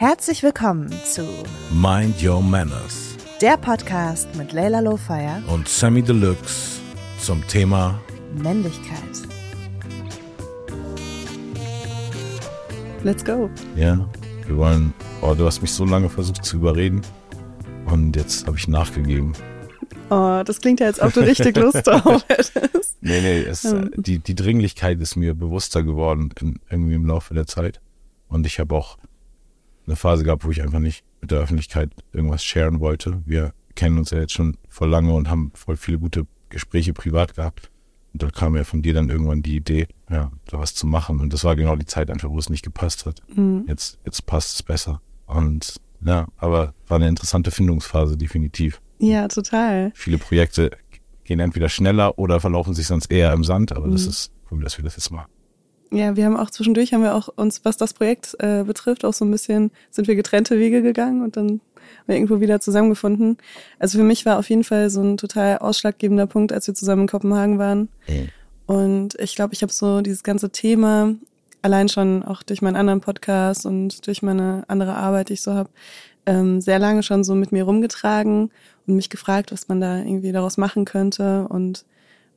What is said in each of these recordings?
Herzlich willkommen zu Mind Your Manners der Podcast mit Leila Lowfire und Sammy Deluxe zum Thema Männlichkeit. Let's go. Ja, wir wollen. Oh, du hast mich so lange versucht zu überreden und jetzt habe ich nachgegeben. Oh, das klingt ja, als ob du richtig Lust drauf hättest. Nee, nee, es, Ähm. die, die Dringlichkeit ist mir bewusster geworden in, irgendwie im Laufe der Zeit. Und ich habe auch eine Phase gehabt, wo ich einfach nicht mit der Öffentlichkeit irgendwas sharen wollte. Wir kennen uns ja jetzt schon voll lange und haben voll viele gute Gespräche privat gehabt. Und da kam ja von dir dann irgendwann die Idee, ja, da was zu machen. Und das war genau die Zeit einfach, wo es nicht gepasst hat. Mhm. Jetzt, jetzt passt es besser. Und ja, aber war eine interessante Findungsphase, definitiv. Ja, total. Viele Projekte gehen entweder schneller oder verlaufen sich sonst eher im Sand, aber das Mhm. ist cool, dass wir das jetzt machen. Ja, wir haben auch zwischendurch haben wir auch uns, was das Projekt äh, betrifft, auch so ein bisschen sind wir getrennte Wege gegangen und dann haben wir irgendwo wieder zusammengefunden. Also für mich war auf jeden Fall so ein total ausschlaggebender Punkt, als wir zusammen in Kopenhagen waren. Und ich glaube, ich habe so dieses ganze Thema allein schon auch durch meinen anderen Podcast und durch meine andere Arbeit, die ich so habe, ähm, sehr lange schon so mit mir rumgetragen und mich gefragt, was man da irgendwie daraus machen könnte und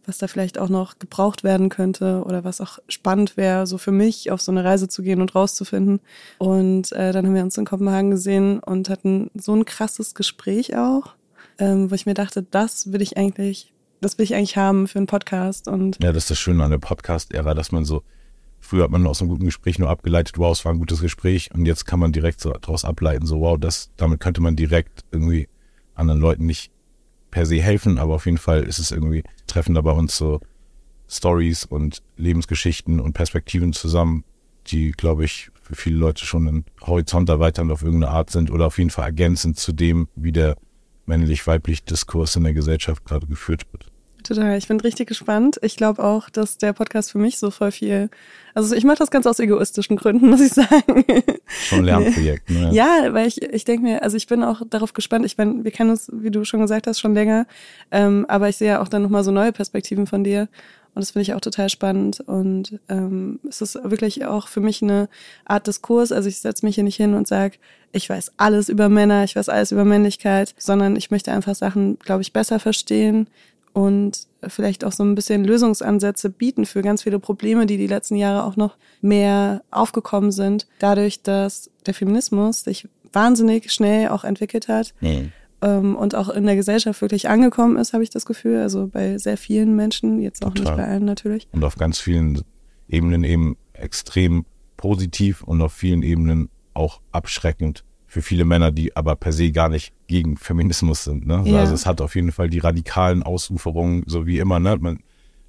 was da vielleicht auch noch gebraucht werden könnte oder was auch spannend wäre, so für mich auf so eine Reise zu gehen und rauszufinden. Und äh, dann haben wir uns in Kopenhagen gesehen und hatten so ein krasses Gespräch auch, ähm, wo ich mir dachte, das will ich eigentlich, das will ich eigentlich haben für einen Podcast. Und Ja, das ist das Schöne an der Podcast-Ära, dass man so, früher hat man aus einem guten Gespräch nur abgeleitet, wow, es war ein gutes Gespräch und jetzt kann man direkt so daraus ableiten, so wow, das, damit könnte man direkt irgendwie anderen Leuten nicht per se helfen, aber auf jeden Fall ist es irgendwie, treffen da bei uns so Stories und Lebensgeschichten und Perspektiven zusammen, die, glaube ich, für viele Leute schon einen Horizont erweiternd auf irgendeine Art sind oder auf jeden Fall ergänzend zu dem, wie der männlich-weiblich Diskurs in der Gesellschaft gerade geführt wird. Total, ich bin richtig gespannt. Ich glaube auch, dass der Podcast für mich so voll viel. Also ich mache das ganz aus egoistischen Gründen, muss ich sagen. Schon ein Lernprojekt, ne? Ja, weil ich, ich denke mir, also ich bin auch darauf gespannt. Ich meine, wir kennen uns, wie du schon gesagt hast, schon länger. Ähm, aber ich sehe ja auch dann nochmal so neue Perspektiven von dir. Und das finde ich auch total spannend. Und ähm, es ist wirklich auch für mich eine Art Diskurs. Also ich setze mich hier nicht hin und sage, ich weiß alles über Männer, ich weiß alles über Männlichkeit, sondern ich möchte einfach Sachen, glaube ich, besser verstehen und vielleicht auch so ein bisschen Lösungsansätze bieten für ganz viele Probleme, die die letzten Jahre auch noch mehr aufgekommen sind, dadurch, dass der Feminismus sich wahnsinnig schnell auch entwickelt hat Mhm. ähm, und auch in der Gesellschaft wirklich angekommen ist, habe ich das Gefühl. Also bei sehr vielen Menschen, jetzt auch Total. nicht bei allen natürlich. und auf ganz vielen Ebenen eben extrem positiv und auf vielen Ebenen auch abschreckend für viele Männer, die aber per se gar nicht gegen Feminismus sind. Ne? Ja. Also es hat auf jeden Fall die radikalen Ausuferungen, so wie immer. Ne? Man,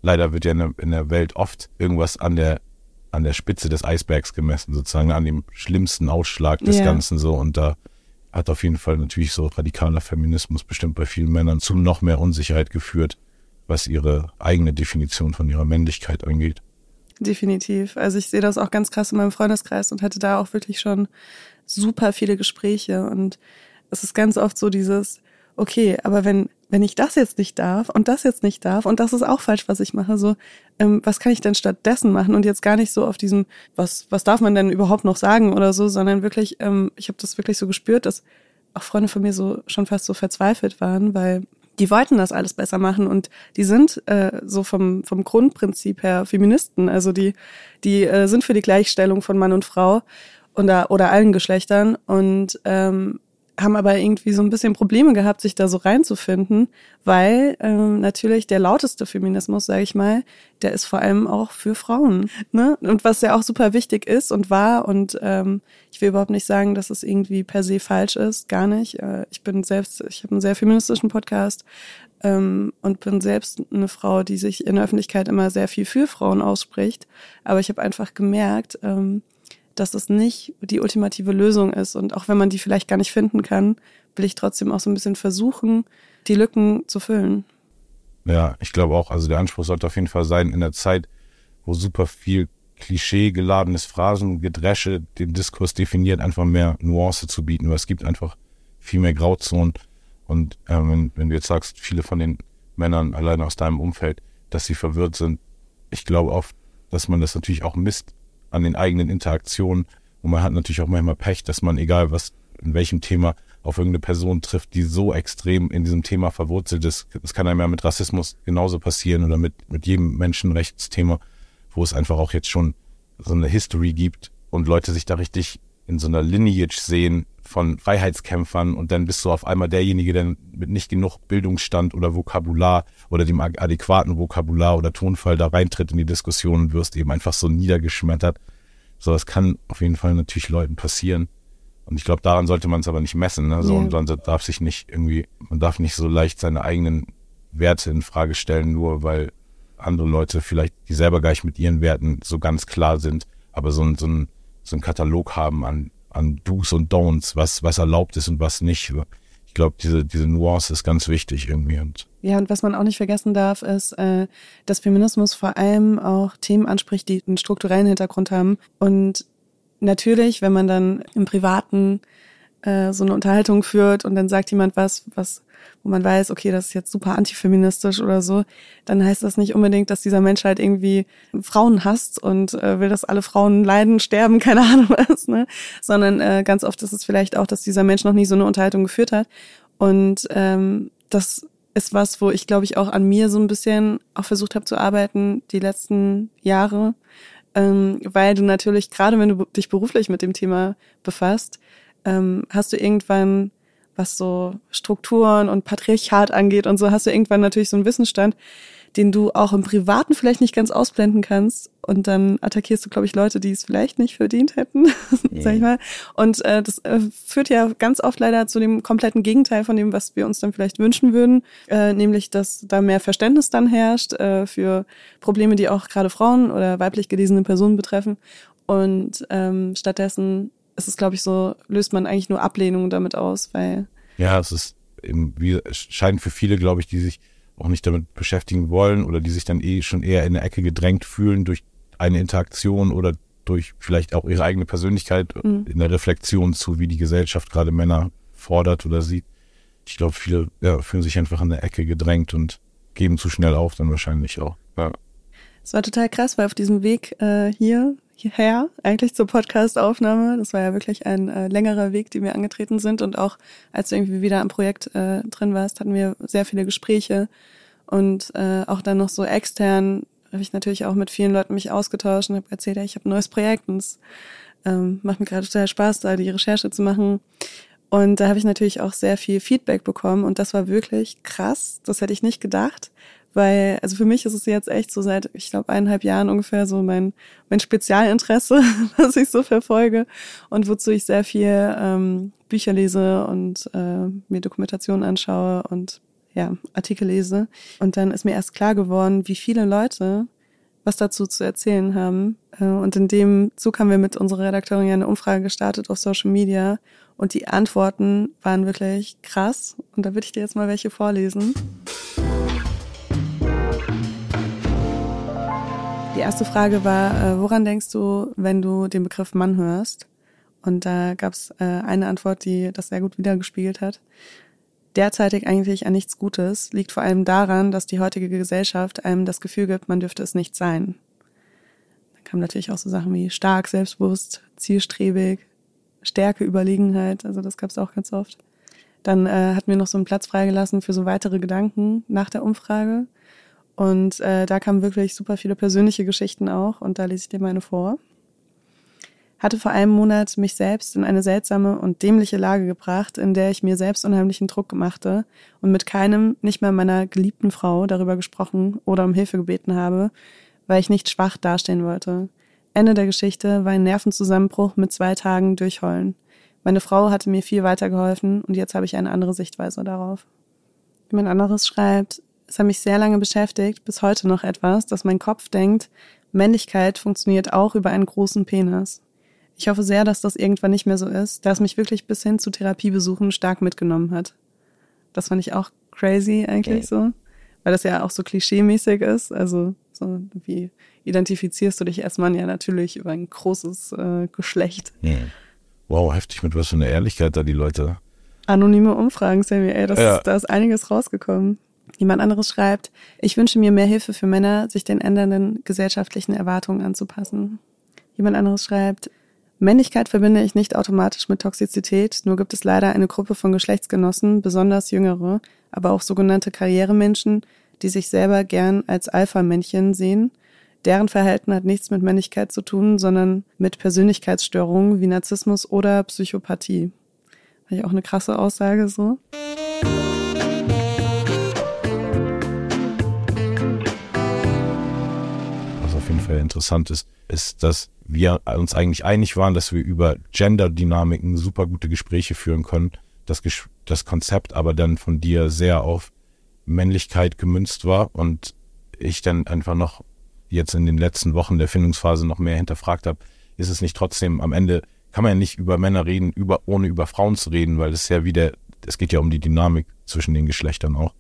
leider wird ja in der, in der Welt oft irgendwas an der an der Spitze des Eisbergs gemessen, sozusagen an dem schlimmsten Ausschlag des Ja. Ganzen so. Und da hat auf jeden Fall natürlich so radikaler Feminismus bestimmt bei vielen Männern zu noch mehr Unsicherheit geführt, was ihre eigene Definition von ihrer Männlichkeit angeht. Definitiv. Also ich sehe das auch ganz krass in meinem Freundeskreis und hatte da auch wirklich schon super viele Gespräche. Und es ist ganz oft so dieses, okay, aber wenn, wenn ich das jetzt nicht darf und das jetzt nicht darf und das ist auch falsch, was ich mache, so, ähm, was kann ich denn stattdessen machen? Und jetzt gar nicht so auf diesem, was, was darf man denn überhaupt noch sagen oder so, sondern wirklich, ähm, ich habe das wirklich so gespürt, dass auch Freunde von mir so schon fast so verzweifelt waren, weil die wollten das alles besser machen und die sind äh, so vom, vom Grundprinzip her Feministen. Also die, die äh, sind für die Gleichstellung von Mann und Frau und da, oder allen Geschlechtern und ähm, haben aber irgendwie so ein bisschen Probleme gehabt, sich da so reinzufinden, weil ähm, natürlich der lauteste Feminismus, sage ich mal, der ist vor allem auch für Frauen. Ne? Und was ja auch super wichtig ist und war und ähm, ich will überhaupt nicht sagen, dass es irgendwie per se falsch ist, gar nicht. Äh, ich bin selbst, ich habe einen sehr feministischen Podcast ähm, und bin selbst eine Frau, die sich in der Öffentlichkeit immer sehr viel für Frauen ausspricht. Aber ich habe einfach gemerkt, ähm, dass es nicht die ultimative Lösung ist. Und auch wenn man die vielleicht gar nicht finden kann, will ich trotzdem auch so ein bisschen versuchen, die Lücken zu füllen. Ja, ich glaube auch, also der Anspruch sollte auf jeden Fall sein, in der Zeit, wo super viel Klischee geladenes Phrasengedresche den Diskurs definiert, einfach mehr Nuance zu bieten, weil es gibt einfach viel mehr Grauzonen. Und ähm, wenn, wenn du jetzt sagst, viele von den Männern allein aus deinem Umfeld, dass sie verwirrt sind, ich glaube oft, dass man das natürlich auch misst an den eigenen Interaktionen Und man hat natürlich auch manchmal Pech, dass man, egal was, in welchem Thema, auf irgendeine Person trifft, die so extrem in diesem Thema verwurzelt ist. Das kann einem ja mit Rassismus genauso passieren oder mit, mit jedem Menschenrechtsthema, wo es einfach auch jetzt schon so eine History gibt und Leute sich da richtig in so einer Lineage sehen von Freiheitskämpfern und dann bist du auf einmal derjenige, der mit nicht genug Bildungsstand oder Vokabular oder dem adäquaten Vokabular oder Tonfall da reintritt in die Diskussion und wirst eben einfach so niedergeschmettert. So, das kann auf jeden Fall natürlich Leuten passieren. Und ich glaube, daran sollte man es aber nicht messen. Ne? So, yeah. Und man darf sich nicht irgendwie, man darf nicht so leicht seine eigenen Werte in Frage stellen, nur weil andere Leute vielleicht, die selber gar nicht mit ihren Werten so ganz klar sind, aber so ein, so ein, so ein Katalog haben an, an Do's und Don'ts, was, was erlaubt ist und was nicht. Ich glaube, diese, diese Nuance ist ganz wichtig irgendwie. Und ja, und was man auch nicht vergessen darf, ist, äh, dass Feminismus vor allem auch Themen anspricht, die einen strukturellen Hintergrund haben. Und natürlich, wenn man dann im Privaten äh, so eine Unterhaltung führt und dann sagt jemand was, was, wo man weiß, okay, das ist jetzt super antifeministisch oder so, dann heißt das nicht unbedingt, dass dieser Mensch halt irgendwie Frauen hasst und äh, will, dass alle Frauen leiden, sterben, keine Ahnung was, ne? Sondern äh, ganz oft ist es vielleicht auch, dass dieser Mensch noch nie so eine Unterhaltung geführt hat. Und ähm, das ist was, wo ich, glaube ich, auch an mir so ein bisschen auch versucht habe zu arbeiten, die letzten Jahre. Ähm, weil du natürlich, gerade wenn du dich beruflich mit dem Thema befasst, ähm, hast du irgendwann, was so Strukturen und Patriarchat angeht und so, hast du irgendwann natürlich so einen Wissensstand, den du auch im Privaten vielleicht nicht ganz ausblenden kannst. Und dann attackierst du, glaube ich, Leute, die es vielleicht nicht verdient hätten, yeah. sag ich mal. Und äh, das äh, führt ja ganz oft leider zu dem kompletten Gegenteil von dem, was wir uns dann vielleicht wünschen würden, äh, nämlich, dass da mehr Verständnis dann herrscht äh, für Probleme, die auch gerade Frauen oder weiblich gelesene Personen betreffen. Und ähm, stattdessen ist es, glaube ich, so, löst man eigentlich nur Ablehnung damit aus, weil. Ja, es ist eben, wie, es scheint für viele, glaube ich, die sich auch nicht damit beschäftigen wollen oder die sich dann eh schon eher in eine Ecke gedrängt fühlen durch eine Interaktion oder durch vielleicht auch ihre eigene Persönlichkeit mhm. in der Reflexion zu, wie die Gesellschaft gerade Männer fordert oder sieht. Ich glaube, viele ja, fühlen sich einfach in der Ecke gedrängt und geben zu schnell auf, dann wahrscheinlich auch. Ja. Es war total krass, weil auf diesem Weg äh, hier hierher, eigentlich zur Podcast-Aufnahme. Das war ja wirklich ein äh, längerer Weg, den wir angetreten sind. Und auch als du irgendwie wieder am Projekt äh, drin warst, hatten wir sehr viele Gespräche. Und äh, auch dann noch so extern habe ich natürlich auch mit vielen Leuten mich ausgetauscht und habe erzählt, ja, ich habe ein neues Projekt und es ähm, macht mir gerade total Spaß, da die Recherche zu machen. Und da habe ich natürlich auch sehr viel Feedback bekommen und das war wirklich krass. Das hätte ich nicht gedacht, weil, also für mich ist es jetzt echt so seit, ich glaube, eineinhalb Jahren ungefähr so mein, mein Spezialinteresse, was ich so verfolge und wozu ich sehr viel ähm, Bücher lese und äh, mir Dokumentationen anschaue und ja, Artikel lese. Und dann ist mir erst klar geworden, wie viele Leute was dazu zu erzählen haben. Äh, und in dem Zug haben wir mit unserer Redakteurin ja eine Umfrage gestartet auf Social Media und die Antworten waren wirklich krass. Und da würde ich dir jetzt mal welche vorlesen. Erste Frage war, äh, woran denkst du, wenn du den Begriff Mann hörst? Und da gab es äh, eine Antwort, die das sehr gut wiedergespiegelt hat. Derzeitig eigentlich an nichts Gutes liegt vor allem daran, dass die heutige Gesellschaft einem das Gefühl gibt, man dürfte es nicht sein. Dann kamen natürlich auch so Sachen wie stark, selbstbewusst, zielstrebig, Stärke, Überlegenheit. Also das gab es auch ganz oft. Dann äh, hatten wir noch so einen Platz freigelassen für so weitere Gedanken nach der Umfrage. Und äh, da kamen wirklich super viele persönliche Geschichten auch und da lese ich dir meine vor. Hatte vor einem Monat mich selbst in eine seltsame und dämliche Lage gebracht, in der ich mir selbst unheimlichen Druck machte und mit keinem, nicht mehr meiner geliebten Frau, darüber gesprochen oder um Hilfe gebeten habe, weil ich nicht schwach dastehen wollte. Ende der Geschichte war ein Nervenzusammenbruch mit zwei Tagen Durchheulen. Meine Frau hatte mir viel weitergeholfen und jetzt habe ich eine andere Sichtweise darauf. Jemand anderes schreibt, es hat mich sehr lange beschäftigt, bis heute noch etwas, dass mein Kopf denkt, Männlichkeit funktioniert auch über einen großen Penis. Ich hoffe sehr, dass das irgendwann nicht mehr so ist, da es mich wirklich bis hin zu Therapiebesuchen stark mitgenommen hat. Das fand ich auch crazy eigentlich so, weil das ja auch so klischeemäßig ist. Also so wie identifizierst du dich als Mann ja natürlich über ein großes äh, Geschlecht. Wow, heftig mit was für einer Ehrlichkeit da die Leute. Anonyme Umfragen, Sammy, ey, das ja. ist, da ist einiges rausgekommen. Jemand anderes schreibt, ich wünsche mir mehr Hilfe für Männer, sich den ändernden gesellschaftlichen Erwartungen anzupassen. Jemand anderes schreibt, Männlichkeit verbinde ich nicht automatisch mit Toxizität, nur gibt es leider eine Gruppe von Geschlechtsgenossen, besonders jüngere, aber auch sogenannte Karrieremenschen, die sich selber gern als Alpha-Männchen sehen. Deren Verhalten hat nichts mit Männlichkeit zu tun, sondern mit Persönlichkeitsstörungen wie Narzissmus oder Psychopathie. Finde ich auch eine krasse Aussage so. Fall interessant ist, ist, dass wir uns eigentlich einig waren, dass wir über Gender-Dynamiken super gute Gespräche führen können. Das, das Konzept aber dann von dir sehr auf Männlichkeit gemünzt war und ich dann einfach noch jetzt in den letzten Wochen der Findungsphase noch mehr hinterfragt habe, ist es nicht trotzdem am Ende kann man ja nicht über Männer reden, über, ohne über Frauen zu reden, weil es ja wieder, es geht ja um die Dynamik zwischen den Geschlechtern auch.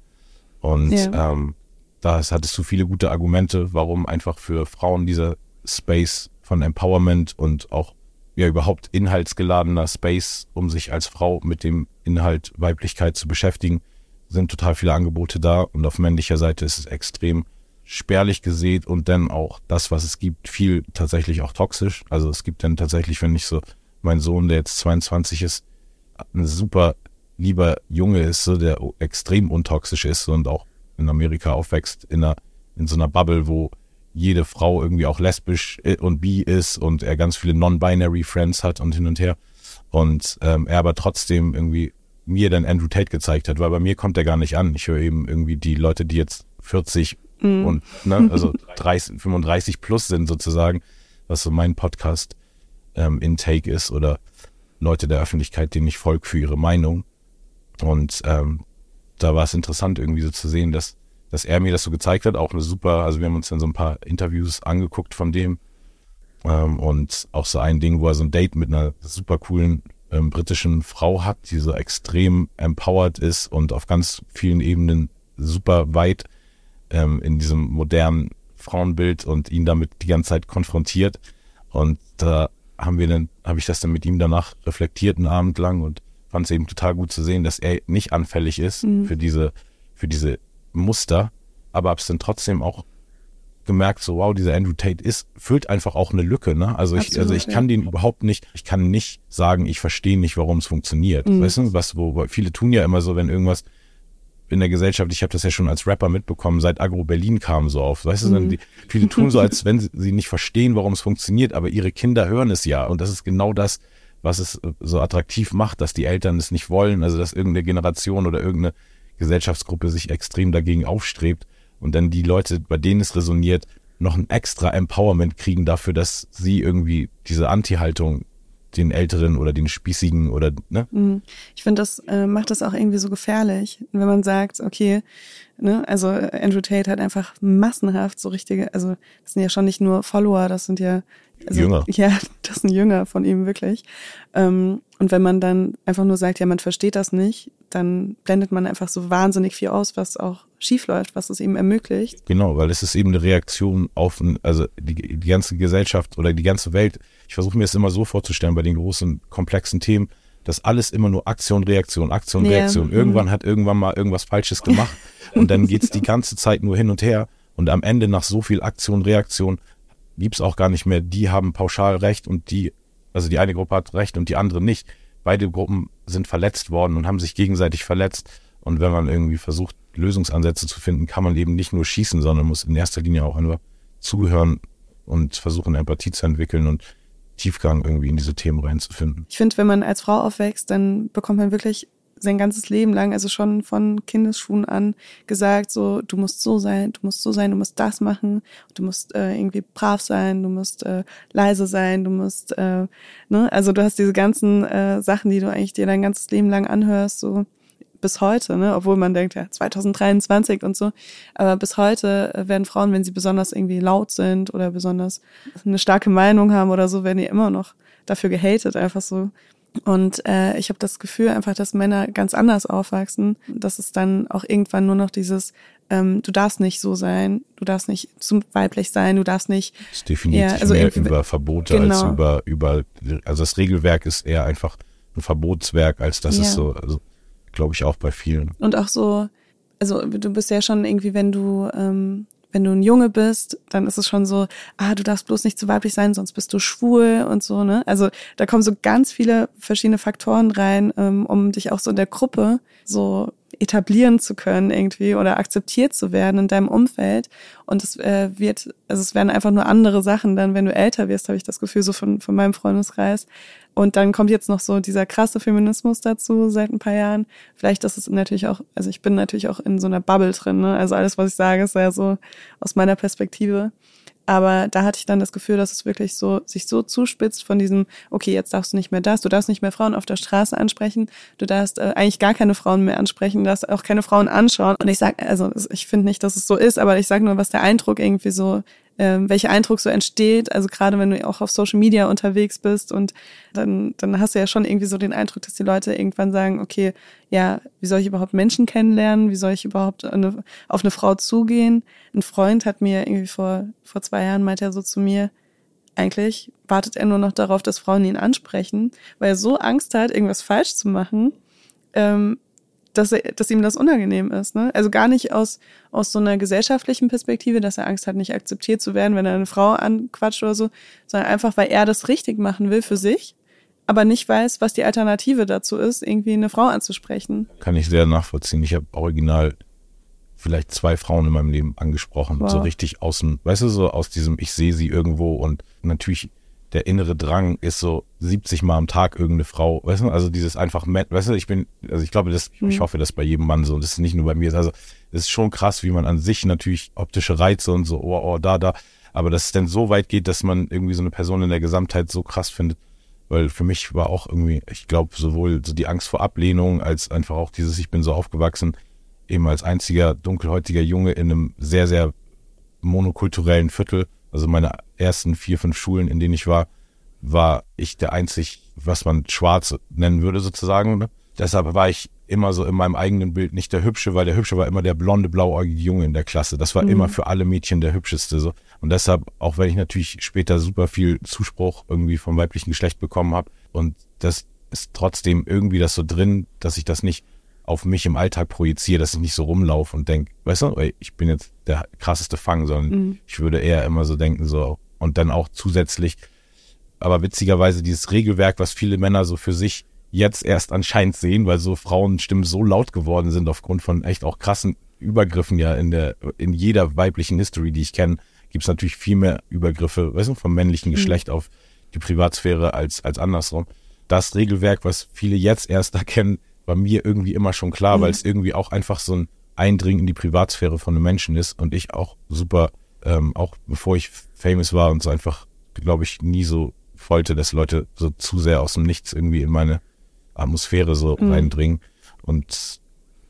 Und ja. ähm, da hattest du viele gute Argumente, warum einfach für Frauen dieser Space von Empowerment und auch ja überhaupt inhaltsgeladener Space, um sich als Frau mit dem Inhalt Weiblichkeit zu beschäftigen, sind total viele Angebote da und auf männlicher Seite ist es extrem spärlich gesät und dann auch das, was es gibt, viel tatsächlich auch toxisch. Also es gibt dann tatsächlich, wenn ich so mein Sohn, der jetzt 22 ist, ein super lieber Junge ist, so, der extrem untoxisch ist und auch in Amerika aufwächst, in, einer, in so einer Bubble, wo jede Frau irgendwie auch lesbisch äh, und bi ist und er ganz viele non-binary Friends hat und hin und her. Und ähm, er aber trotzdem irgendwie mir dann Andrew Tate gezeigt hat, weil bei mir kommt er gar nicht an. Ich höre eben irgendwie die Leute, die jetzt 40 mm. und ne, also 30, 35 plus sind sozusagen, was so mein Podcast ähm, Intake ist oder Leute der Öffentlichkeit, denen ich folge für ihre Meinung. Und ähm, da war es interessant irgendwie so zu sehen, dass, dass er mir das so gezeigt hat. Auch eine super, also wir haben uns dann so ein paar Interviews angeguckt von dem. Ähm, und auch so ein Ding, wo er so ein Date mit einer super coolen ähm, britischen Frau hat, die so extrem empowered ist und auf ganz vielen Ebenen super weit ähm, in diesem modernen Frauenbild und ihn damit die ganze Zeit konfrontiert. Und da haben wir dann, habe ich das dann mit ihm danach reflektiert, einen Abend lang und fand es eben total gut zu sehen, dass er nicht anfällig ist mhm. für diese, für diese Muster, aber habe es dann trotzdem auch gemerkt, so wow, dieser Andrew Tate ist, füllt einfach auch eine Lücke, ne? Also ich, Absolut, also ich kann den überhaupt nicht, ich kann nicht sagen, ich verstehe nicht, warum es funktioniert. Mhm. Weißt du, was, wo, viele tun ja immer so, wenn irgendwas in der Gesellschaft, ich habe das ja schon als Rapper mitbekommen, seit Agro Berlin kam so auf. Weißt du, mhm. die, viele tun so, als wenn sie, sie nicht verstehen, warum es funktioniert, aber ihre Kinder hören es ja. Und das ist genau das, was es so attraktiv macht, dass die Eltern es nicht wollen, also dass irgendeine Generation oder irgendeine Gesellschaftsgruppe sich extrem dagegen aufstrebt und dann die Leute, bei denen es resoniert, noch ein extra Empowerment kriegen dafür, dass sie irgendwie diese Anti-Haltung den Älteren oder den Spießigen oder, ne? Mhm. Ich finde, das äh, macht das auch irgendwie so gefährlich, wenn man sagt, okay, ne, also Andrew Tate hat einfach massenhaft so richtige, also das sind ja schon nicht nur Follower, das sind ja also, Jünger. Ja, das sind Jünger von ihm wirklich. Ähm, und wenn man dann einfach nur sagt, ja, man versteht das nicht, dann blendet man einfach so wahnsinnig viel aus, was auch schief läuft, was es ihm ermöglicht. Genau, weil es ist eben eine Reaktion auf, also die, die ganze Gesellschaft oder die ganze Welt. Ich versuche mir es immer so vorzustellen bei den großen, komplexen Themen, dass alles immer nur Aktion, Reaktion, Aktion, ja. Reaktion. Mhm. Irgendwann hat irgendwann mal irgendwas Falsches gemacht und dann geht's die ganze Zeit nur hin und her und am Ende nach so viel Aktion, Reaktion gibt's auch gar nicht mehr, die haben pauschal recht und die, also die eine Gruppe hat recht und die andere nicht. Beide Gruppen sind verletzt worden und haben sich gegenseitig verletzt. Und wenn man irgendwie versucht, Lösungsansätze zu finden, kann man eben nicht nur schießen, sondern muss in erster Linie auch einfach zuhören und versuchen, Empathie zu entwickeln und Tiefgang irgendwie in diese Themen reinzufinden. Ich finde, wenn man als Frau aufwächst, dann bekommt man wirklich sein ganzes Leben lang, also schon von Kindesschuhen an, gesagt, so, du musst so sein, du musst so sein, du musst das machen, du musst äh, irgendwie brav sein, du musst äh, leise sein, du musst, äh, ne, also du hast diese ganzen äh, Sachen, die du eigentlich dir dein ganzes Leben lang anhörst, so bis heute, ne? obwohl man denkt, ja, 2023 und so. Aber bis heute äh, werden Frauen, wenn sie besonders irgendwie laut sind oder besonders eine starke Meinung haben oder so, werden die immer noch dafür gehatet, einfach so. Und äh, ich habe das Gefühl einfach, dass Männer ganz anders aufwachsen, dass es dann auch irgendwann nur noch dieses, ähm, du darfst nicht so sein, du darfst nicht zu weiblich sein, du darfst nicht. Es definiert ja, also mehr über Verbote genau. als über, über, also das Regelwerk ist eher einfach ein Verbotswerk, als dass ja. es so, also glaube ich auch bei vielen. Und auch so, also du bist ja schon irgendwie, wenn du, ähm, wenn du ein Junge bist, dann ist es schon so, ah, du darfst bloß nicht zu weiblich sein, sonst bist du schwul und so, ne? Also da kommen so ganz viele verschiedene Faktoren rein, ähm, um dich auch so in der Gruppe so etablieren zu können irgendwie oder akzeptiert zu werden in deinem Umfeld. Und es äh, wird, also es werden einfach nur andere Sachen dann, wenn du älter wirst, habe ich das Gefühl, so von, von meinem Freundeskreis. Und dann kommt jetzt noch so dieser krasse Feminismus dazu seit ein paar Jahren. Vielleicht ist es natürlich auch, also ich bin natürlich auch in so einer Bubble drin, ne? Also alles, was ich sage, ist ja so aus meiner Perspektive. Aber da hatte ich dann das Gefühl, dass es wirklich so sich so zuspitzt von diesem, okay, jetzt darfst du nicht mehr das, du darfst nicht mehr Frauen auf der Straße ansprechen, du darfst äh, eigentlich gar keine Frauen mehr ansprechen, du darfst auch keine Frauen anschauen. Und ich sag, also ich finde nicht, dass es so ist, aber ich sage nur, was der Eindruck irgendwie so ähm, welcher Eindruck so entsteht. Also gerade wenn du auch auf Social Media unterwegs bist und dann, dann hast du ja schon irgendwie so den Eindruck, dass die Leute irgendwann sagen, okay, ja, wie soll ich überhaupt Menschen kennenlernen? Wie soll ich überhaupt eine, auf eine Frau zugehen? Ein Freund hat mir irgendwie vor, vor zwei Jahren meint er so zu mir, eigentlich wartet er nur noch darauf, dass Frauen ihn ansprechen, weil er so Angst hat, irgendwas falsch zu machen, ähm, dass, er, dass ihm das unangenehm ist. Ne? Also gar nicht aus, aus so einer gesellschaftlichen Perspektive, dass er Angst hat, nicht akzeptiert zu werden, wenn er eine Frau anquatscht oder so, sondern einfach, weil er das richtig machen will für sich, aber nicht weiß, was die Alternative dazu ist, irgendwie eine Frau anzusprechen. Kann ich sehr nachvollziehen. Ich habe original vielleicht zwei Frauen in meinem Leben angesprochen, wow. so richtig außen, weißt du, so aus diesem, ich sehe sie irgendwo und natürlich der innere Drang ist so 70 Mal am Tag irgendeine Frau, weißt du, also dieses einfach, weißt du, ich bin, also ich glaube, das, mhm. ich hoffe, das bei jedem Mann so, das ist nicht nur bei mir, also es ist schon krass, wie man an sich natürlich optische Reize und so, oh, oh, da, da, aber dass es denn so weit geht, dass man irgendwie so eine Person in der Gesamtheit so krass findet, weil für mich war auch irgendwie, ich glaube, sowohl so die Angst vor Ablehnung als einfach auch dieses, ich bin so aufgewachsen, eben als einziger dunkelhäutiger Junge in einem sehr, sehr monokulturellen Viertel, also meine ersten vier, fünf Schulen, in denen ich war, war ich der einzig, was man schwarz nennen würde sozusagen. Ne? Deshalb war ich immer so in meinem eigenen Bild nicht der Hübsche, weil der Hübsche war immer der blonde, blauäugige Junge in der Klasse. Das war mhm. immer für alle Mädchen der Hübscheste. So. Und deshalb, auch wenn ich natürlich später super viel Zuspruch irgendwie vom weiblichen Geschlecht bekommen habe und das ist trotzdem irgendwie das so drin, dass ich das nicht auf mich im Alltag projiziere, dass ich nicht so rumlaufe und denke, weißt du, ey, ich bin jetzt der krasseste Fang, sondern mhm. ich würde eher immer so denken, so, und dann auch zusätzlich, aber witzigerweise dieses Regelwerk, was viele Männer so für sich jetzt erst anscheinend sehen, weil so Frauenstimmen so laut geworden sind aufgrund von echt auch krassen Übergriffen ja in der, in jeder weiblichen History, die ich kenne, gibt es natürlich viel mehr Übergriffe, weißt du, vom männlichen mhm. Geschlecht mhm. auf die Privatsphäre als, als andersrum. Das Regelwerk, was viele jetzt erst erkennen, war mir irgendwie immer schon klar, mhm. weil es irgendwie auch einfach so ein Eindringen in die Privatsphäre von einem Menschen ist und ich auch super, ähm, auch bevor ich famous war und so einfach, glaube ich, nie so wollte, dass Leute so zu sehr aus dem Nichts irgendwie in meine Atmosphäre so mhm. reindringen. Und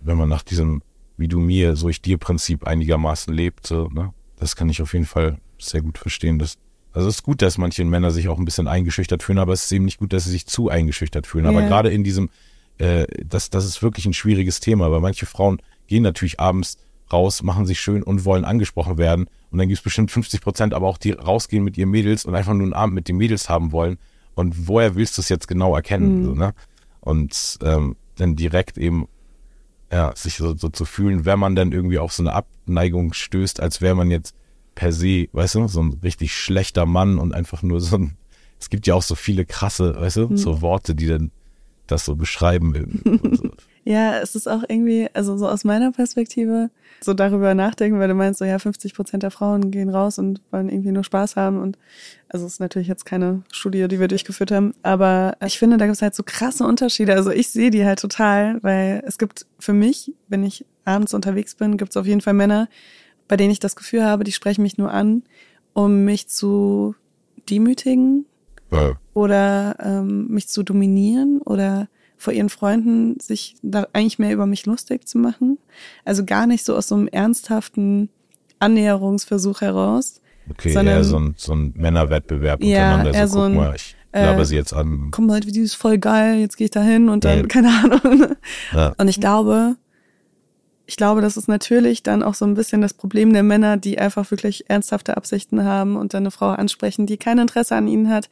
wenn man nach diesem wie du mir, so ich dir Prinzip einigermaßen lebt, so, ne, das kann ich auf jeden Fall sehr gut verstehen. Dass, also es ist gut, dass manche Männer sich auch ein bisschen eingeschüchtert fühlen, aber es ist eben nicht gut, dass sie sich zu eingeschüchtert fühlen. Yeah. Aber gerade in diesem äh, das, das ist wirklich ein schwieriges Thema, weil manche Frauen gehen natürlich abends raus, machen sich schön und wollen angesprochen werden. Und dann gibt es bestimmt 50 Prozent, aber auch die rausgehen mit ihren Mädels und einfach nur einen Abend mit den Mädels haben wollen. Und woher willst du es jetzt genau erkennen? Mhm. So, ne? Und ähm, dann direkt eben ja, sich so, so zu fühlen, wenn man dann irgendwie auf so eine Abneigung stößt, als wäre man jetzt per se, weißt du, so ein richtig schlechter Mann und einfach nur so ein, es gibt ja auch so viele krasse, weißt du, mhm. so Worte, die dann das so beschreiben. So. ja, es ist auch irgendwie, also so aus meiner Perspektive, so darüber nachdenken, weil du meinst, so ja, 50 Prozent der Frauen gehen raus und wollen irgendwie nur Spaß haben und also es ist natürlich jetzt keine Studie, die wir durchgeführt haben, aber ich finde, da gibt es halt so krasse Unterschiede. Also ich sehe die halt total, weil es gibt für mich, wenn ich abends unterwegs bin, gibt es auf jeden Fall Männer, bei denen ich das Gefühl habe, die sprechen mich nur an, um mich zu demütigen ja. oder ähm, mich zu dominieren oder vor ihren Freunden sich da eigentlich mehr über mich lustig zu machen. Also gar nicht so aus so einem ernsthaften Annäherungsversuch heraus. Okay, sondern, eher so ein, so ein Männerwettbewerb ja, untereinander. So, guck so mal, ich glaube äh, sie jetzt an. Komm halt, die ist voll geil, jetzt gehe ich da hin und dann, ja. keine Ahnung. Ja. Und ich glaube, ich glaube, das ist natürlich dann auch so ein bisschen das Problem der Männer, die einfach wirklich ernsthafte Absichten haben und dann eine Frau ansprechen, die kein Interesse an ihnen hat,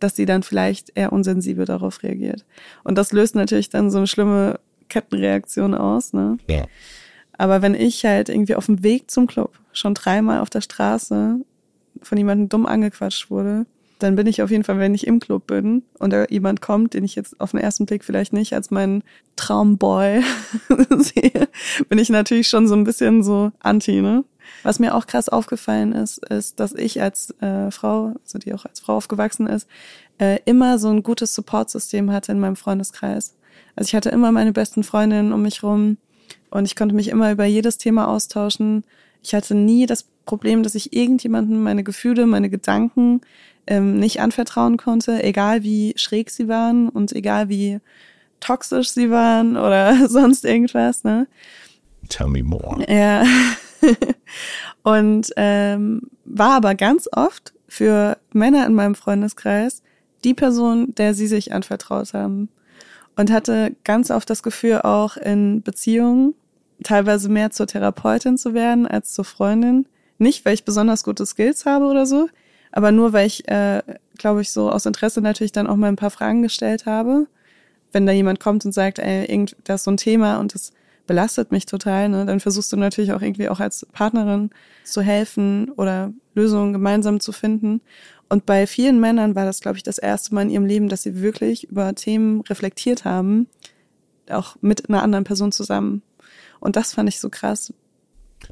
dass sie dann vielleicht eher unsensibel darauf reagiert. Und das löst natürlich dann so eine schlimme Kettenreaktion aus, ne? Ja. Aber wenn ich halt irgendwie auf dem Weg zum Club schon dreimal auf der Straße von jemandem dumm angequatscht wurde, dann bin ich auf jeden Fall, wenn ich im Club bin und da jemand kommt, den ich jetzt auf den ersten Blick vielleicht nicht als meinen Traumboy sehe, bin ich natürlich schon so ein bisschen so anti, ne? Was mir auch krass aufgefallen ist, ist, dass ich als äh, Frau, also die auch als Frau aufgewachsen ist, äh, immer so ein gutes Supportsystem hatte in meinem Freundeskreis. Also ich hatte immer meine besten Freundinnen um mich rum und ich konnte mich immer über jedes Thema austauschen. Ich hatte nie das Problem, dass ich irgendjemandem meine Gefühle, meine Gedanken ähm, nicht anvertrauen konnte, egal wie schräg sie waren und egal wie toxisch sie waren oder sonst irgendwas. Ne? Tell me more. Ja. und ähm, war aber ganz oft für Männer in meinem Freundeskreis die Person, der sie sich anvertraut haben. Und hatte ganz oft das Gefühl, auch in Beziehungen teilweise mehr zur Therapeutin zu werden als zur Freundin. Nicht, weil ich besonders gute Skills habe oder so, aber nur, weil ich, äh, glaube ich, so aus Interesse natürlich dann auch mal ein paar Fragen gestellt habe. Wenn da jemand kommt und sagt, ey, irgend, das ist so ein Thema und das belastet mich total, ne, dann versuchst du natürlich auch irgendwie auch als Partnerin zu helfen oder Lösungen gemeinsam zu finden. Und bei vielen Männern war das, glaube ich, das erste Mal in ihrem Leben, dass sie wirklich über Themen reflektiert haben, auch mit einer anderen Person zusammen. Und das fand ich so krass.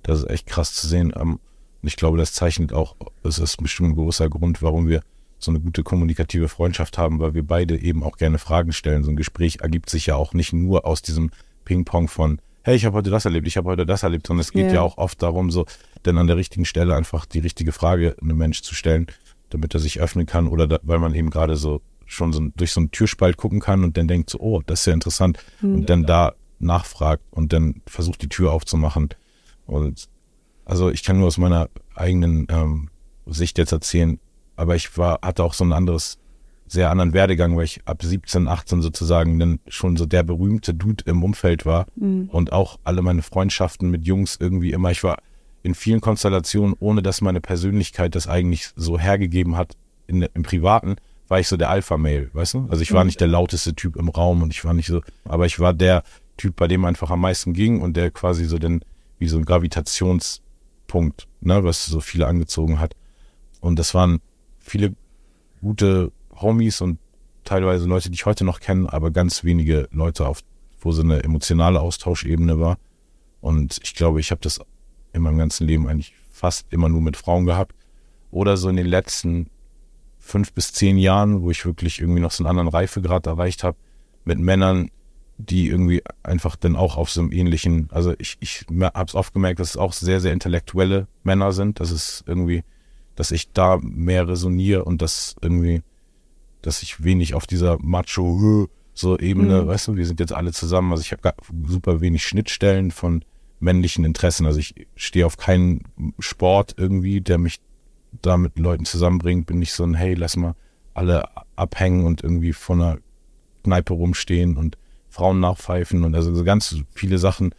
Das ist echt krass zu sehen. Ähm, ich glaube, das zeichnet auch, es ist bestimmt ein großer Grund, warum wir so eine gute kommunikative Freundschaft haben, weil wir beide eben auch gerne Fragen stellen. So ein Gespräch ergibt sich ja auch nicht nur aus diesem Ping-Pong von, hey, ich habe heute das erlebt, ich habe heute das erlebt, sondern es geht yeah. ja auch oft darum, so denn an der richtigen Stelle einfach die richtige Frage einem Mensch zu stellen, damit er sich öffnen kann oder da, weil man eben gerade so schon so durch so einen Türspalt gucken kann und dann denkt so, oh, das ist ja interessant mhm. und dann da nachfragt und dann versucht die Tür aufzumachen und also ich kann nur aus meiner eigenen ähm, Sicht jetzt erzählen, aber ich war, hatte auch so ein anderes, sehr anderen Werdegang, weil ich ab 17, 18 sozusagen dann schon so der berühmte Dude im Umfeld war mhm. und auch alle meine Freundschaften mit Jungs irgendwie immer, ich war in vielen Konstellationen, ohne dass meine Persönlichkeit das eigentlich so hergegeben hat in, im Privaten, war ich so der Alpha-Mail, weißt du? Also ich war mhm. nicht der lauteste Typ im Raum und ich war nicht so, aber ich war der Typ, bei dem einfach am meisten ging und der quasi so den, wie so ein Gravitations- Punkt, ne, was so viele angezogen hat. Und das waren viele gute Homies und teilweise Leute, die ich heute noch kenne, aber ganz wenige Leute, auf, wo so eine emotionale Austauschebene war. Und ich glaube, ich habe das in meinem ganzen Leben eigentlich fast immer nur mit Frauen gehabt. Oder so in den letzten fünf bis zehn Jahren, wo ich wirklich irgendwie noch so einen anderen Reifegrad erreicht habe, mit Männern, die irgendwie einfach dann auch auf so einem ähnlichen, also ich, ich habe es oft gemerkt, dass es auch sehr, sehr intellektuelle Männer sind, dass es irgendwie, dass ich da mehr resoniere und dass irgendwie, dass ich wenig auf dieser Macho so Ebene, mhm. weißt du, wir sind jetzt alle zusammen, also ich habe super wenig Schnittstellen von männlichen Interessen, also ich stehe auf keinen Sport irgendwie, der mich da mit Leuten zusammenbringt, bin nicht so ein, hey, lass mal alle abhängen und irgendwie von einer Kneipe rumstehen und Frauen nachpfeifen und also so ganz viele Sachen,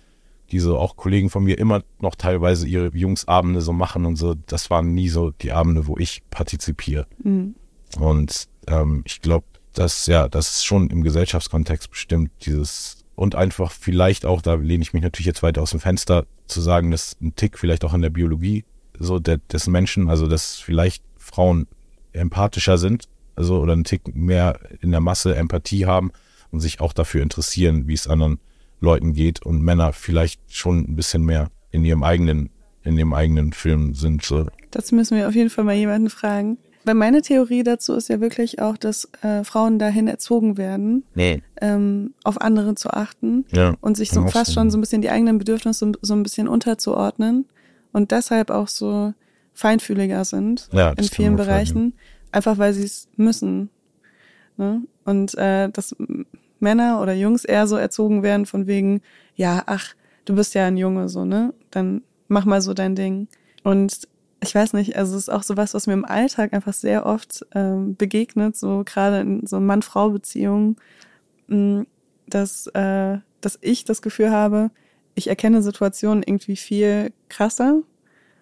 die so auch Kollegen von mir immer noch teilweise ihre Jungsabende so machen und so. Das waren nie so die Abende, wo ich partizipiere. Mhm. Und ähm, ich glaube, dass ja, das ist schon im Gesellschaftskontext bestimmt dieses und einfach vielleicht auch, da lehne ich mich natürlich jetzt weiter aus dem Fenster, zu sagen, dass ein Tick vielleicht auch in der Biologie so der, des Menschen, also dass vielleicht Frauen empathischer sind, also oder ein Tick mehr in der Masse Empathie haben und sich auch dafür interessieren, wie es anderen Leuten geht und Männer vielleicht schon ein bisschen mehr in ihrem eigenen, in ihrem eigenen Film sind. So. Dazu müssen wir auf jeden Fall mal jemanden fragen. Weil meine Theorie dazu ist ja wirklich auch, dass äh, Frauen dahin erzogen werden, nee. ähm, auf andere zu achten ja, und sich so fast schon so ein bisschen die eigenen Bedürfnisse so, so ein bisschen unterzuordnen und deshalb auch so feinfühliger sind ja, in vielen Bereichen, einfach weil sie es müssen. Ne? Und äh, dass Männer oder Jungs eher so erzogen werden von wegen, ja, ach, du bist ja ein Junge, so, ne? Dann mach mal so dein Ding. Und ich weiß nicht, also es ist auch so was, mir im Alltag einfach sehr oft ähm, begegnet, so gerade in so Mann-Frau-Beziehungen, mm, dass, äh, dass ich das Gefühl habe, ich erkenne Situationen irgendwie viel krasser.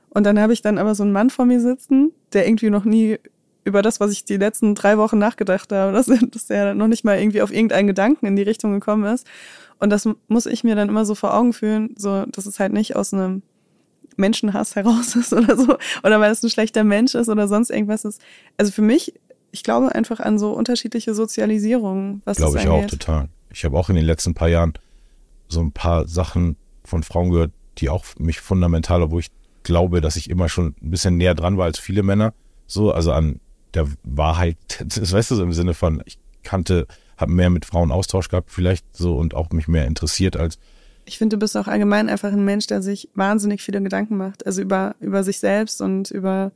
Und dann habe ich dann aber so einen Mann vor mir sitzen, der irgendwie noch nie über das, was ich die letzten drei Wochen nachgedacht habe, dass, dass er noch nicht mal irgendwie auf irgendeinen Gedanken in die Richtung gekommen ist. Und das muss ich mir dann immer so vor Augen führen, so, dass es halt nicht aus einem Menschenhass heraus ist oder so, oder weil es ein schlechter Mensch ist oder sonst irgendwas ist. Also für mich, ich glaube einfach an so unterschiedliche Sozialisierung, was Glaube ich auch total. Ich habe auch in den letzten paar Jahren so ein paar Sachen von Frauen gehört, die auch mich fundamental, wo ich glaube, dass ich immer schon ein bisschen näher dran war als viele Männer. So, also an der Wahrheit, das weißt du so im Sinne von, ich kannte, habe mehr mit Frauen Austausch gehabt vielleicht so und auch mich mehr interessiert als Ich finde, du bist auch allgemein einfach ein Mensch, der sich wahnsinnig viele Gedanken macht. Also über, über sich selbst und über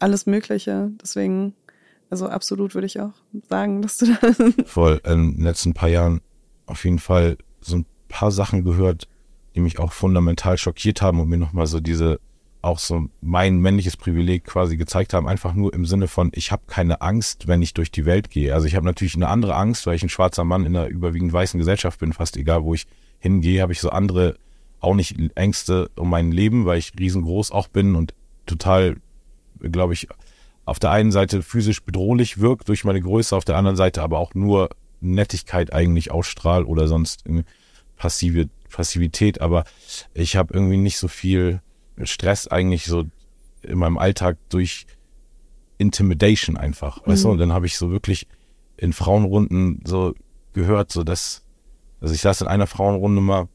alles Mögliche. Deswegen, also absolut würde ich auch sagen, dass du da. voll in den letzten paar Jahren auf jeden Fall so ein paar Sachen gehört, die mich auch fundamental schockiert haben und mir nochmal so diese, auch so mein männliches Privileg quasi gezeigt haben, einfach nur im Sinne von, ich habe keine Angst, wenn ich durch die Welt gehe. Also ich habe natürlich eine andere Angst, weil ich ein schwarzer Mann in einer überwiegend weißen Gesellschaft bin, fast egal, wo ich hingehe, habe ich so andere, auch nicht Ängste um mein Leben, weil ich riesengroß auch bin und total, glaube ich, auf der einen Seite physisch bedrohlich wirkt durch meine Größe, auf der anderen Seite aber auch nur Nettigkeit eigentlich ausstrahl oder sonst passive Passivität. Aber ich habe irgendwie nicht so viel Stress eigentlich so in meinem Alltag durch Intimidation einfach. Weißt du, und dann habe ich so wirklich in Frauenrunden so gehört, so dass, also ich saß in einer Frauenrunde mal,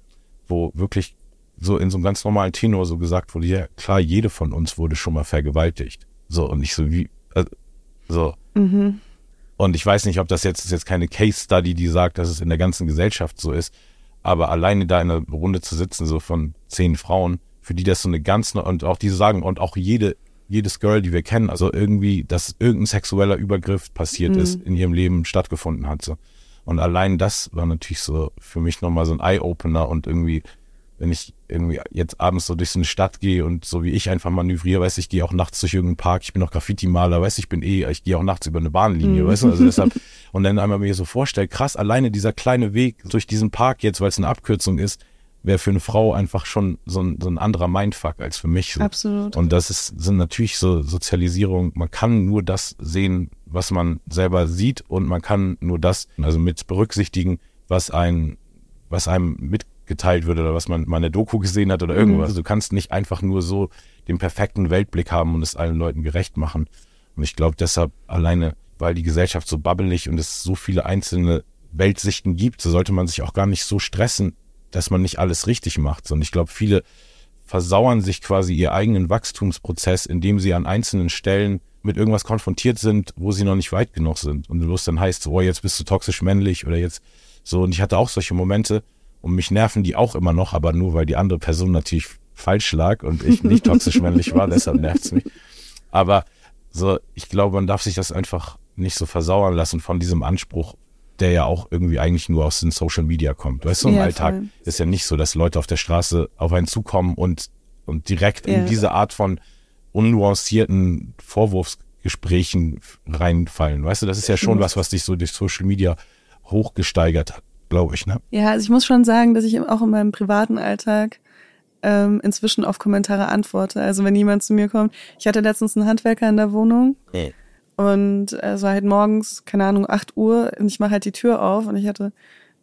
wo wirklich so in so einem ganz normalen Tenor so gesagt wurde, ja klar, jede von uns wurde schon mal vergewaltigt. So, und ich so wie, äh, so. Mhm. Und ich weiß nicht, ob das jetzt, ist jetzt keine Case Study, die sagt, dass es in der ganzen Gesellschaft so ist, aber alleine da in einer Runde zu sitzen, so von zehn Frauen, für die das so eine ganz, und auch diese sagen, und auch jede, jedes Girl, die wir kennen, also irgendwie, dass irgendein sexueller Übergriff passiert Mhm. ist, in ihrem Leben stattgefunden hat, so. Und allein das war natürlich so für mich nochmal so ein Eye-Opener und irgendwie, wenn ich irgendwie jetzt abends so durch so eine Stadt gehe und so wie ich einfach manövriere, weiß ich, gehe auch nachts durch irgendeinen Park, ich bin auch Graffiti-Maler, weiß ich bin eh, ich gehe auch nachts über eine Bahnlinie, Mhm. weißt du, also deshalb, und dann einmal mir so vorstellt, krass, alleine dieser kleine Weg durch diesen Park jetzt, weil es eine Abkürzung ist, wäre für eine Frau einfach schon so ein, so ein anderer Mindfuck als für mich. So. Absolut. Und das ist, sind natürlich so Sozialisierung. Man kann nur das sehen, was man selber sieht und man kann nur das, also mit berücksichtigen, was ein, was einem mitgeteilt wird oder was man mal in der Doku gesehen hat oder irgendwas. Du kannst nicht einfach nur so den perfekten Weltblick haben und es allen Leuten gerecht machen. Und ich glaube deshalb alleine, weil die Gesellschaft so babbelig und es so viele einzelne Weltsichten gibt, so sollte man sich auch gar nicht so stressen, dass man nicht alles richtig macht. Und ich glaube, viele versauern sich quasi ihr eigenen Wachstumsprozess, indem sie an einzelnen Stellen mit irgendwas konfrontiert sind, wo sie noch nicht weit genug sind. Und es dann heißt, oh, jetzt bist du toxisch männlich oder jetzt so. Und ich hatte auch solche Momente und mich nerven die auch immer noch, aber nur weil die andere Person natürlich falsch lag und ich nicht toxisch männlich war, deshalb nervt's mich. Aber so, ich glaube, man darf sich das einfach nicht so versauern lassen von diesem Anspruch, der ja auch irgendwie eigentlich nur aus den Social Media kommt. Weißt du, im Ja, Alltag voll. ist ja nicht so, dass Leute auf der Straße auf einen zukommen und, und direkt Ja. in diese Art von unnuancierten Vorwurfsgesprächen reinfallen. Weißt du, das ist ja schon was, was dich so durch Social Media hochgesteigert hat, glaube ich, ne? Ja, also ich muss schon sagen, dass ich auch in meinem privaten Alltag ähm, inzwischen auf Kommentare antworte. Also wenn jemand zu mir kommt, ich hatte letztens einen Handwerker in der Wohnung und es war halt morgens, keine Ahnung, 8 Uhr und ich mache halt die Tür auf und ich hatte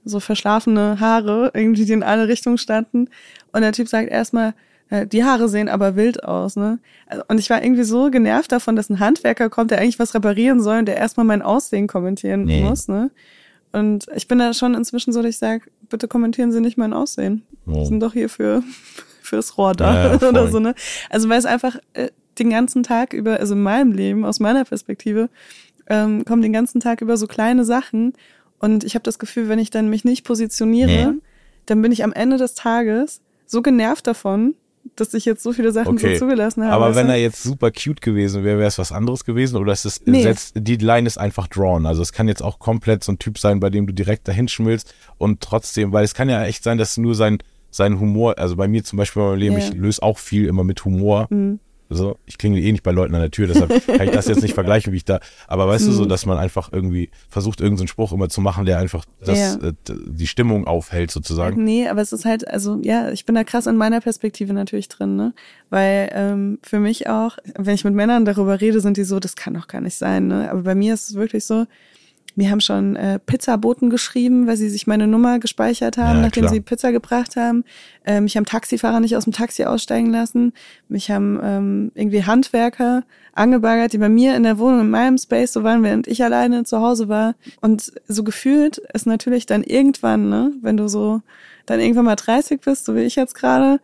so verschlafene Haare, irgendwie die in alle Richtungen standen und der Typ sagt erstmal, äh, die Haare sehen aber wild aus, ne? Also, Und ich war irgendwie so genervt davon, dass ein Handwerker kommt, der eigentlich was reparieren soll und der erstmal mein Aussehen kommentieren Nee. muss, ne? Und ich bin da schon inzwischen so, dass ich sage, bitte kommentieren Sie nicht mein Aussehen. Oh. Wir sind doch hier für fürs Rohr da Ja, ja, oder so, ne? Also weil es einfach äh, den ganzen Tag über, also in meinem Leben, aus meiner Perspektive, ähm, kommen den ganzen Tag über so kleine Sachen. Und ich habe das Gefühl, wenn ich dann mich nicht positioniere, Nee. dann bin ich am Ende des Tages so genervt davon, dass ich jetzt so viele Sachen Okay. so zugelassen habe. Aber wenn er jetzt super cute gewesen wäre, wäre es was anderes gewesen oder ist es Nee. setzt, die Line ist einfach drawn. Also es kann jetzt auch komplett so ein Typ sein, bei dem du direkt dahin schmilzt und trotzdem, weil es kann ja echt sein, dass nur sein sein Humor, also bei mir zum Beispiel bei meinem Leben, Ja. ich löse auch viel immer mit Humor. Mhm. Also ich klinge eh nicht bei Leuten an der Tür, deshalb kann ich das jetzt nicht vergleichen, wie ich da. Aber weißt du so, dass man einfach irgendwie versucht, irgendeinen Spruch immer zu machen, der einfach das, Ja. äh, die Stimmung aufhält sozusagen. Nee, aber es ist halt, also ja, ich bin da krass in meiner Perspektive natürlich drin, ne? Weil ähm, für mich auch, wenn ich mit Männern darüber rede, sind die so, das kann doch gar nicht sein, ne? Aber bei mir ist es wirklich so, mir haben schon äh, Pizzaboten geschrieben, weil sie sich meine Nummer gespeichert haben, Ja, nachdem klar. sie Pizza gebracht haben. Äh, mich haben Taxifahrer nicht aus dem Taxi aussteigen lassen. Mich haben ähm, irgendwie Handwerker angebaggert, die bei mir in der Wohnung, in meinem Space so waren, während ich alleine zu Hause war. Und so gefühlt ist natürlich dann irgendwann, ne, wenn du so dann irgendwann mal 30 bist, so wie ich jetzt gerade,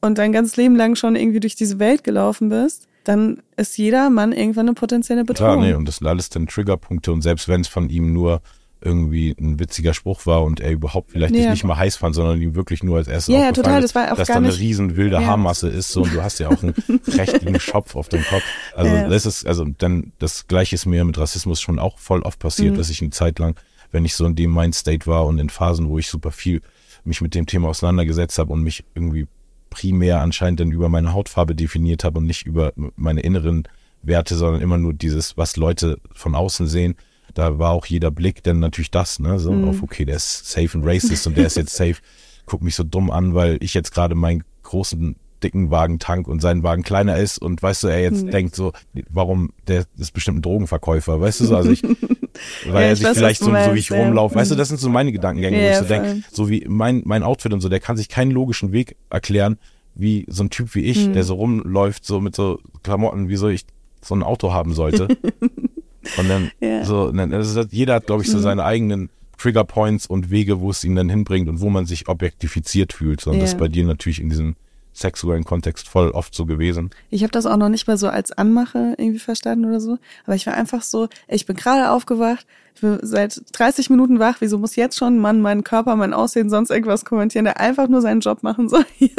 und dein ganzes Leben lang schon irgendwie durch diese Welt gelaufen bist, dann ist jeder Mann irgendwann eine potenzielle Klar, Bedrohung. nee, und das sind alles dann Triggerpunkte und selbst wenn es von ihm nur irgendwie ein witziger Spruch war und er überhaupt vielleicht Nee, dich ja. nicht mal heiß fand, sondern ihm wirklich nur als erstes Ja, ja, total, ist, das war auch dass da eine riesen wilde Ja. Haarmasse ist so und du hast ja auch einen prächtigen Schopf auf dem Kopf. Also Ja. das ist, also dann das gleiche ist mir mit Rassismus schon auch voll oft passiert, Mhm. dass ich eine Zeit lang, wenn ich so in dem Mindstate war und in Phasen, wo ich super viel mich mit dem Thema auseinandergesetzt habe und mich irgendwie primär anscheinend dann über meine Hautfarbe definiert habe und nicht über meine inneren Werte, sondern immer nur dieses, was Leute von außen sehen. Da war auch jeder Blick dann natürlich das, ne, so Mhm. auf, okay, der ist safe und racist und der ist jetzt safe, guck mich so dumm an, weil ich jetzt gerade meinen großen dicken Wagen tank und sein Wagen kleiner ist und weißt du, er jetzt Mhm. denkt so, warum, der ist bestimmt ein Drogenverkäufer, weißt du so, also ich, weil Ja, er ich sich weiß, vielleicht so, so wie meinst, ich ja. rumlaufe, weißt du, Mhm. das sind so meine Gedankengänge, wo Ja, ich so denke, so wie mein, mein Outfit und so, der kann sich keinen logischen Weg erklären, wie so ein Typ wie ich, Mhm. der so rumläuft, so mit so Klamotten, wieso ich so ein Auto haben sollte. und dann so, dann, ist, jeder hat, glaube ich, so Mhm. seine eigenen Trigger Points und Wege, wo es ihn dann hinbringt und wo man sich objektifiziert fühlt. So, Und das bei dir natürlich in diesem sexuellen Kontext voll oft so gewesen. Ich habe das auch noch nicht mal so als Anmache irgendwie verstanden oder so. Aber ich war einfach so, ich bin gerade aufgewacht, ich bin seit 30 Minuten wach, wieso muss jetzt schon ein Mann meinen Körper, mein Aussehen, sonst irgendwas kommentieren, der einfach nur seinen Job machen soll.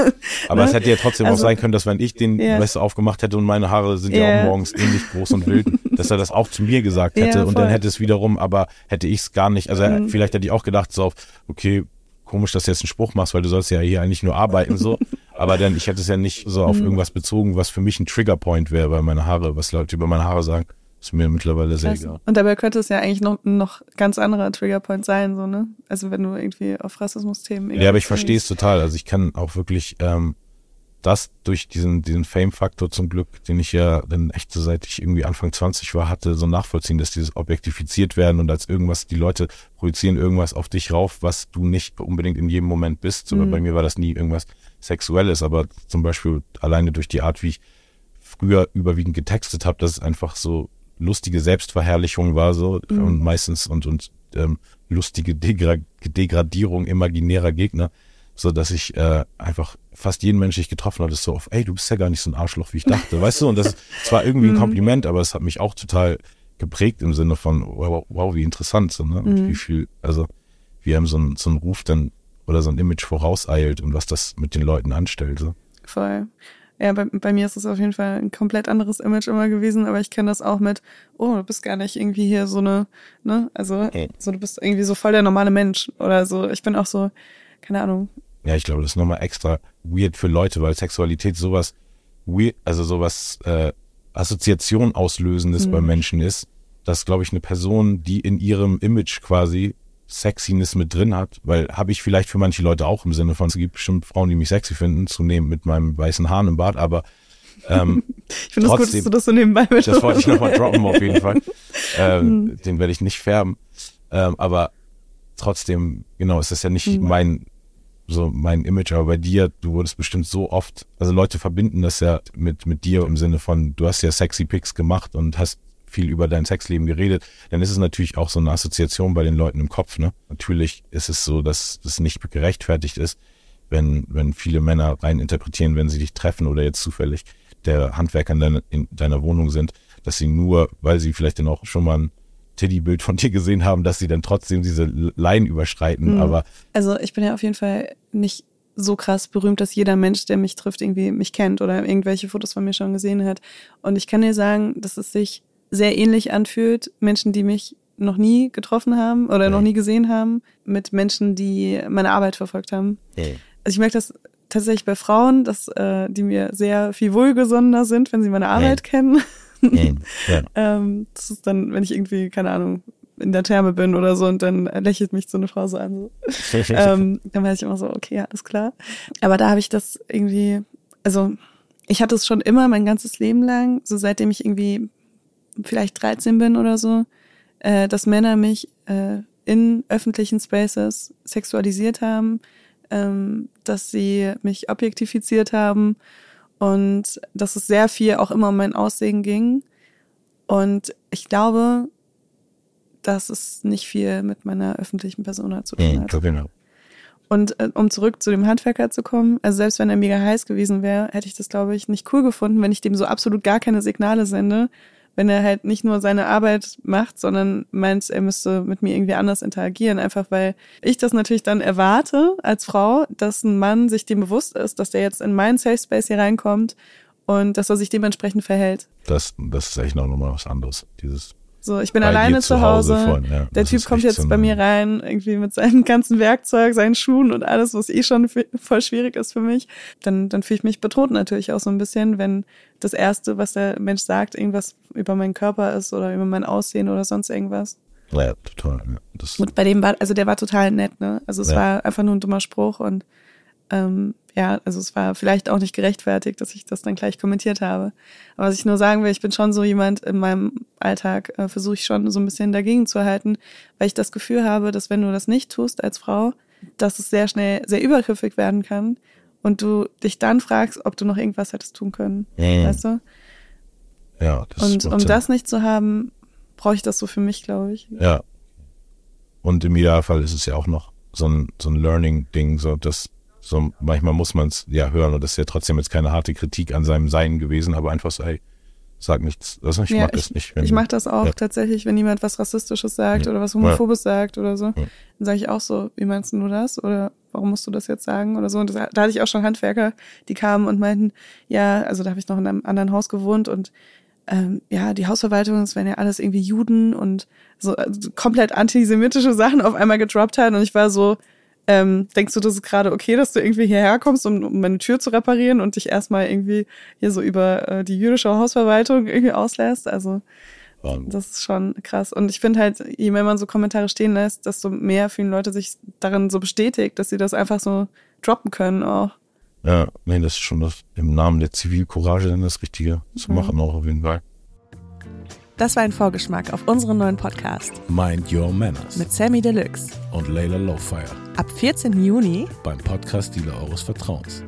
Aber Ne? es hätte ja trotzdem auch Also- sein können, dass wenn ich den weißt du, aufgemacht hätte und meine Haare sind ja Ja. auch morgens ähnlich groß und wild, dass er das auch zu mir gesagt hätte Ja, und dann hätte es wiederum, aber hätte ich es gar nicht, also Mhm. vielleicht hätte ich auch gedacht so auf, okay, komisch, dass du jetzt einen Spruch machst, weil du sollst ja hier eigentlich nur arbeiten so, aber dann, ich hätte es ja nicht so Mhm. auf irgendwas bezogen, was für mich ein Triggerpoint wäre, weil meine Haare, was Leute über meine Haare sagen, ist mir mittlerweile sehr egal. Und dabei könnte es ja eigentlich noch, noch ganz anderer Triggerpoint sein, so, ne? Also wenn du irgendwie auf Rassismus-Themen Ja, aber ich verstehe es total. Also ich kann auch wirklich ähm, das durch diesen, diesen Fame-Faktor zum Glück, den ich ja dann echt so seit ich irgendwie Anfang 20 war, hatte, so nachvollziehen, dass dieses objektifiziert werden und als irgendwas, die Leute projizieren irgendwas auf dich rauf, was du nicht unbedingt in jedem Moment bist. So, Mhm. Bei mir war das nie irgendwas Sexuelles, aber zum Beispiel alleine durch die Art, wie ich früher überwiegend getextet habe, dass es einfach so lustige Selbstverherrlichung war so Mhm. und meistens und und ähm, lustige Degra Degradierung imaginärer Gegner, so dass ich äh, einfach fast jeden Menschen, den ich getroffen hatte, ist so auf, ey, du bist ja gar nicht so ein Arschloch, wie ich dachte, weißt du? Und das ist zwar irgendwie Mhm. ein Kompliment, aber es hat mich auch total geprägt im Sinne von, wow, wow wie interessant, so, ne? Und Mhm. wie viel, also wie einem so ein, so ein Ruf dann oder so ein Image vorauseilt und was das mit den Leuten anstellt. So. Voll. Ja, bei, bei mir ist es auf jeden Fall ein komplett anderes Image immer gewesen, aber ich kenne das auch mit, oh, du bist gar nicht irgendwie hier so eine, ne, also, so du bist irgendwie so voll der normale Mensch oder so. Ich bin auch so, keine Ahnung. Ja, ich glaube, das ist nochmal extra weird für Leute, weil Sexualität sowas weird, also sowas äh, Assoziation auslösendes Mhm. bei Menschen ist, dass, glaube ich, eine Person, die in ihrem Image quasi Sexiness mit drin hat, weil habe ich vielleicht für manche Leute auch im Sinne von, es gibt bestimmt Frauen, die mich sexy finden, zunehmend mit meinem weißen Haaren im Bart, aber ähm, Ich finde es gut, dass du das so nebenbei mit das wollte ich nochmal droppen auf jeden Fall. Ähm, Den werde ich nicht färben. Ähm, aber trotzdem, genau, ist das ja nicht Mhm. mein, so mein Image, aber bei dir, du wurdest bestimmt so oft, also Leute verbinden das ja mit, mit dir im Sinne von, du hast ja sexy Pics gemacht und hast viel über dein Sexleben geredet, dann ist es natürlich auch so eine Assoziation bei den Leuten im Kopf, ne? Natürlich ist es so, dass das nicht gerechtfertigt ist, wenn, wenn viele Männer rein interpretieren, wenn sie dich treffen oder jetzt zufällig der Handwerker in deiner, in deiner Wohnung sind, dass sie nur, weil sie vielleicht dann auch schon mal ein Teddybild von dir gesehen haben, dass sie dann trotzdem diese Line überschreiten, Mhm. aber Also ich bin ja auf jeden Fall nicht so krass berühmt, dass jeder Mensch, der mich trifft, irgendwie mich kennt oder irgendwelche Fotos von mir schon gesehen hat. Und ich kann dir sagen, dass es sich sehr ähnlich anfühlt, Menschen, die mich noch nie getroffen haben oder noch Mhm. nie gesehen haben, mit Menschen, die meine Arbeit verfolgt haben. Also ich merke das tatsächlich bei Frauen, dass äh, die mir sehr viel wohlgesonnener sind, wenn sie meine Arbeit kennen. Ja. ähm, das ist dann, wenn ich irgendwie, keine Ahnung, in der Therme bin oder so und dann lächelt mich so eine Frau so an. So ähm, dann weiß ich immer so, okay, ja, alles klar. Aber da habe ich das irgendwie, also ich hatte es schon immer mein ganzes Leben lang, so seitdem ich irgendwie vielleicht 13 bin oder so, äh, dass Männer mich äh, in öffentlichen Spaces sexualisiert haben, ähm, dass sie mich objektifiziert haben und dass es sehr viel auch immer um mein Aussehen ging. Und ich glaube, dass es nicht viel mit meiner öffentlichen Persona zu tun hat. genau. Und äh, um zurück zu dem Handwerker zu kommen, also selbst wenn er mega heiß gewesen wäre, hätte ich das, glaube ich, nicht cool gefunden, wenn ich dem so absolut gar keine Signale sende, wenn er halt nicht nur seine Arbeit macht, sondern meint, er müsste mit mir irgendwie anders interagieren, einfach weil ich das natürlich dann erwarte als Frau, dass ein Mann sich dem bewusst ist, dass der jetzt in meinen Safe Space hier reinkommt und dass er sich dementsprechend verhält. Das, das ist echt noch mal was anderes. Dieses So, ich bin bei alleine zu Hause. von, ja, Der das Typ kommt jetzt so bei mir rein, irgendwie mit seinem ganzen Werkzeug, seinen Schuhen und alles, was eh schon voll schwierig ist für mich. Dann, dann fühle ich mich bedroht natürlich auch so ein bisschen, wenn das Erste, was der Mensch sagt, irgendwas über meinen Körper ist oder über mein Aussehen oder sonst irgendwas. Ja, total. Ja. Das, Und bei dem war, also der war total nett, ne? Also es Ja. war einfach nur ein dummer Spruch und ähm, ja, also es war vielleicht auch nicht gerechtfertigt, dass ich das dann gleich kommentiert habe. Aber was ich nur sagen will, ich bin schon so jemand in meinem Alltag, äh, versuche ich schon so ein bisschen dagegen zu halten, weil ich das Gefühl habe, dass wenn du das nicht tust als Frau, dass es sehr schnell sehr übergriffig werden kann und du dich dann fragst, ob du noch irgendwas hättest tun können. Mhm. Weißt du? ja, das Und um Sinn. das nicht zu haben, brauche ich das so für mich, glaube ich. Ja. Und im Idealfall ist es ja auch noch so ein, so ein Learning-Ding, so das, so manchmal muss man es ja hören und das ist ja trotzdem jetzt keine harte Kritik an seinem Sein gewesen, aber einfach so, ey, sag nichts, also ich Ja, mag es nicht. wenn Ich mache das auch Ja. tatsächlich, wenn jemand was Rassistisches sagt Ja. oder was Homophobes sagt oder so, dann sage ich auch so, wie meinst du das? Oder warum musst du das jetzt sagen oder so? Und das, da hatte ich auch schon Handwerker, die kamen und meinten, ja, also da habe ich noch in einem anderen Haus gewohnt und ähm, ja, die Hausverwaltung, das wären ja alles irgendwie Juden und so also komplett antisemitische Sachen auf einmal gedroppt hat und ich war so, ähm, denkst du, das ist gerade okay, dass du irgendwie hierher kommst, um, um meine Tür zu reparieren und dich erstmal irgendwie hier so über äh, die jüdische Hausverwaltung irgendwie auslässt? Also Und das ist schon krass. Und ich finde halt, je mehr man so Kommentare stehen lässt, desto mehr fühlen Leute sich darin so bestätigt, dass sie das einfach so droppen können auch. ja, nee, das ist schon das, im Namen der Zivilcourage dann das Richtige zu Mhm. machen auch auf jeden Fall. Das war ein Vorgeschmack auf unseren neuen Podcast Mind Your Manners mit Sammy Deluxe. und Layla Lowfire Ab 14. Juni beim Podcast-Dealer eures Vertrauens.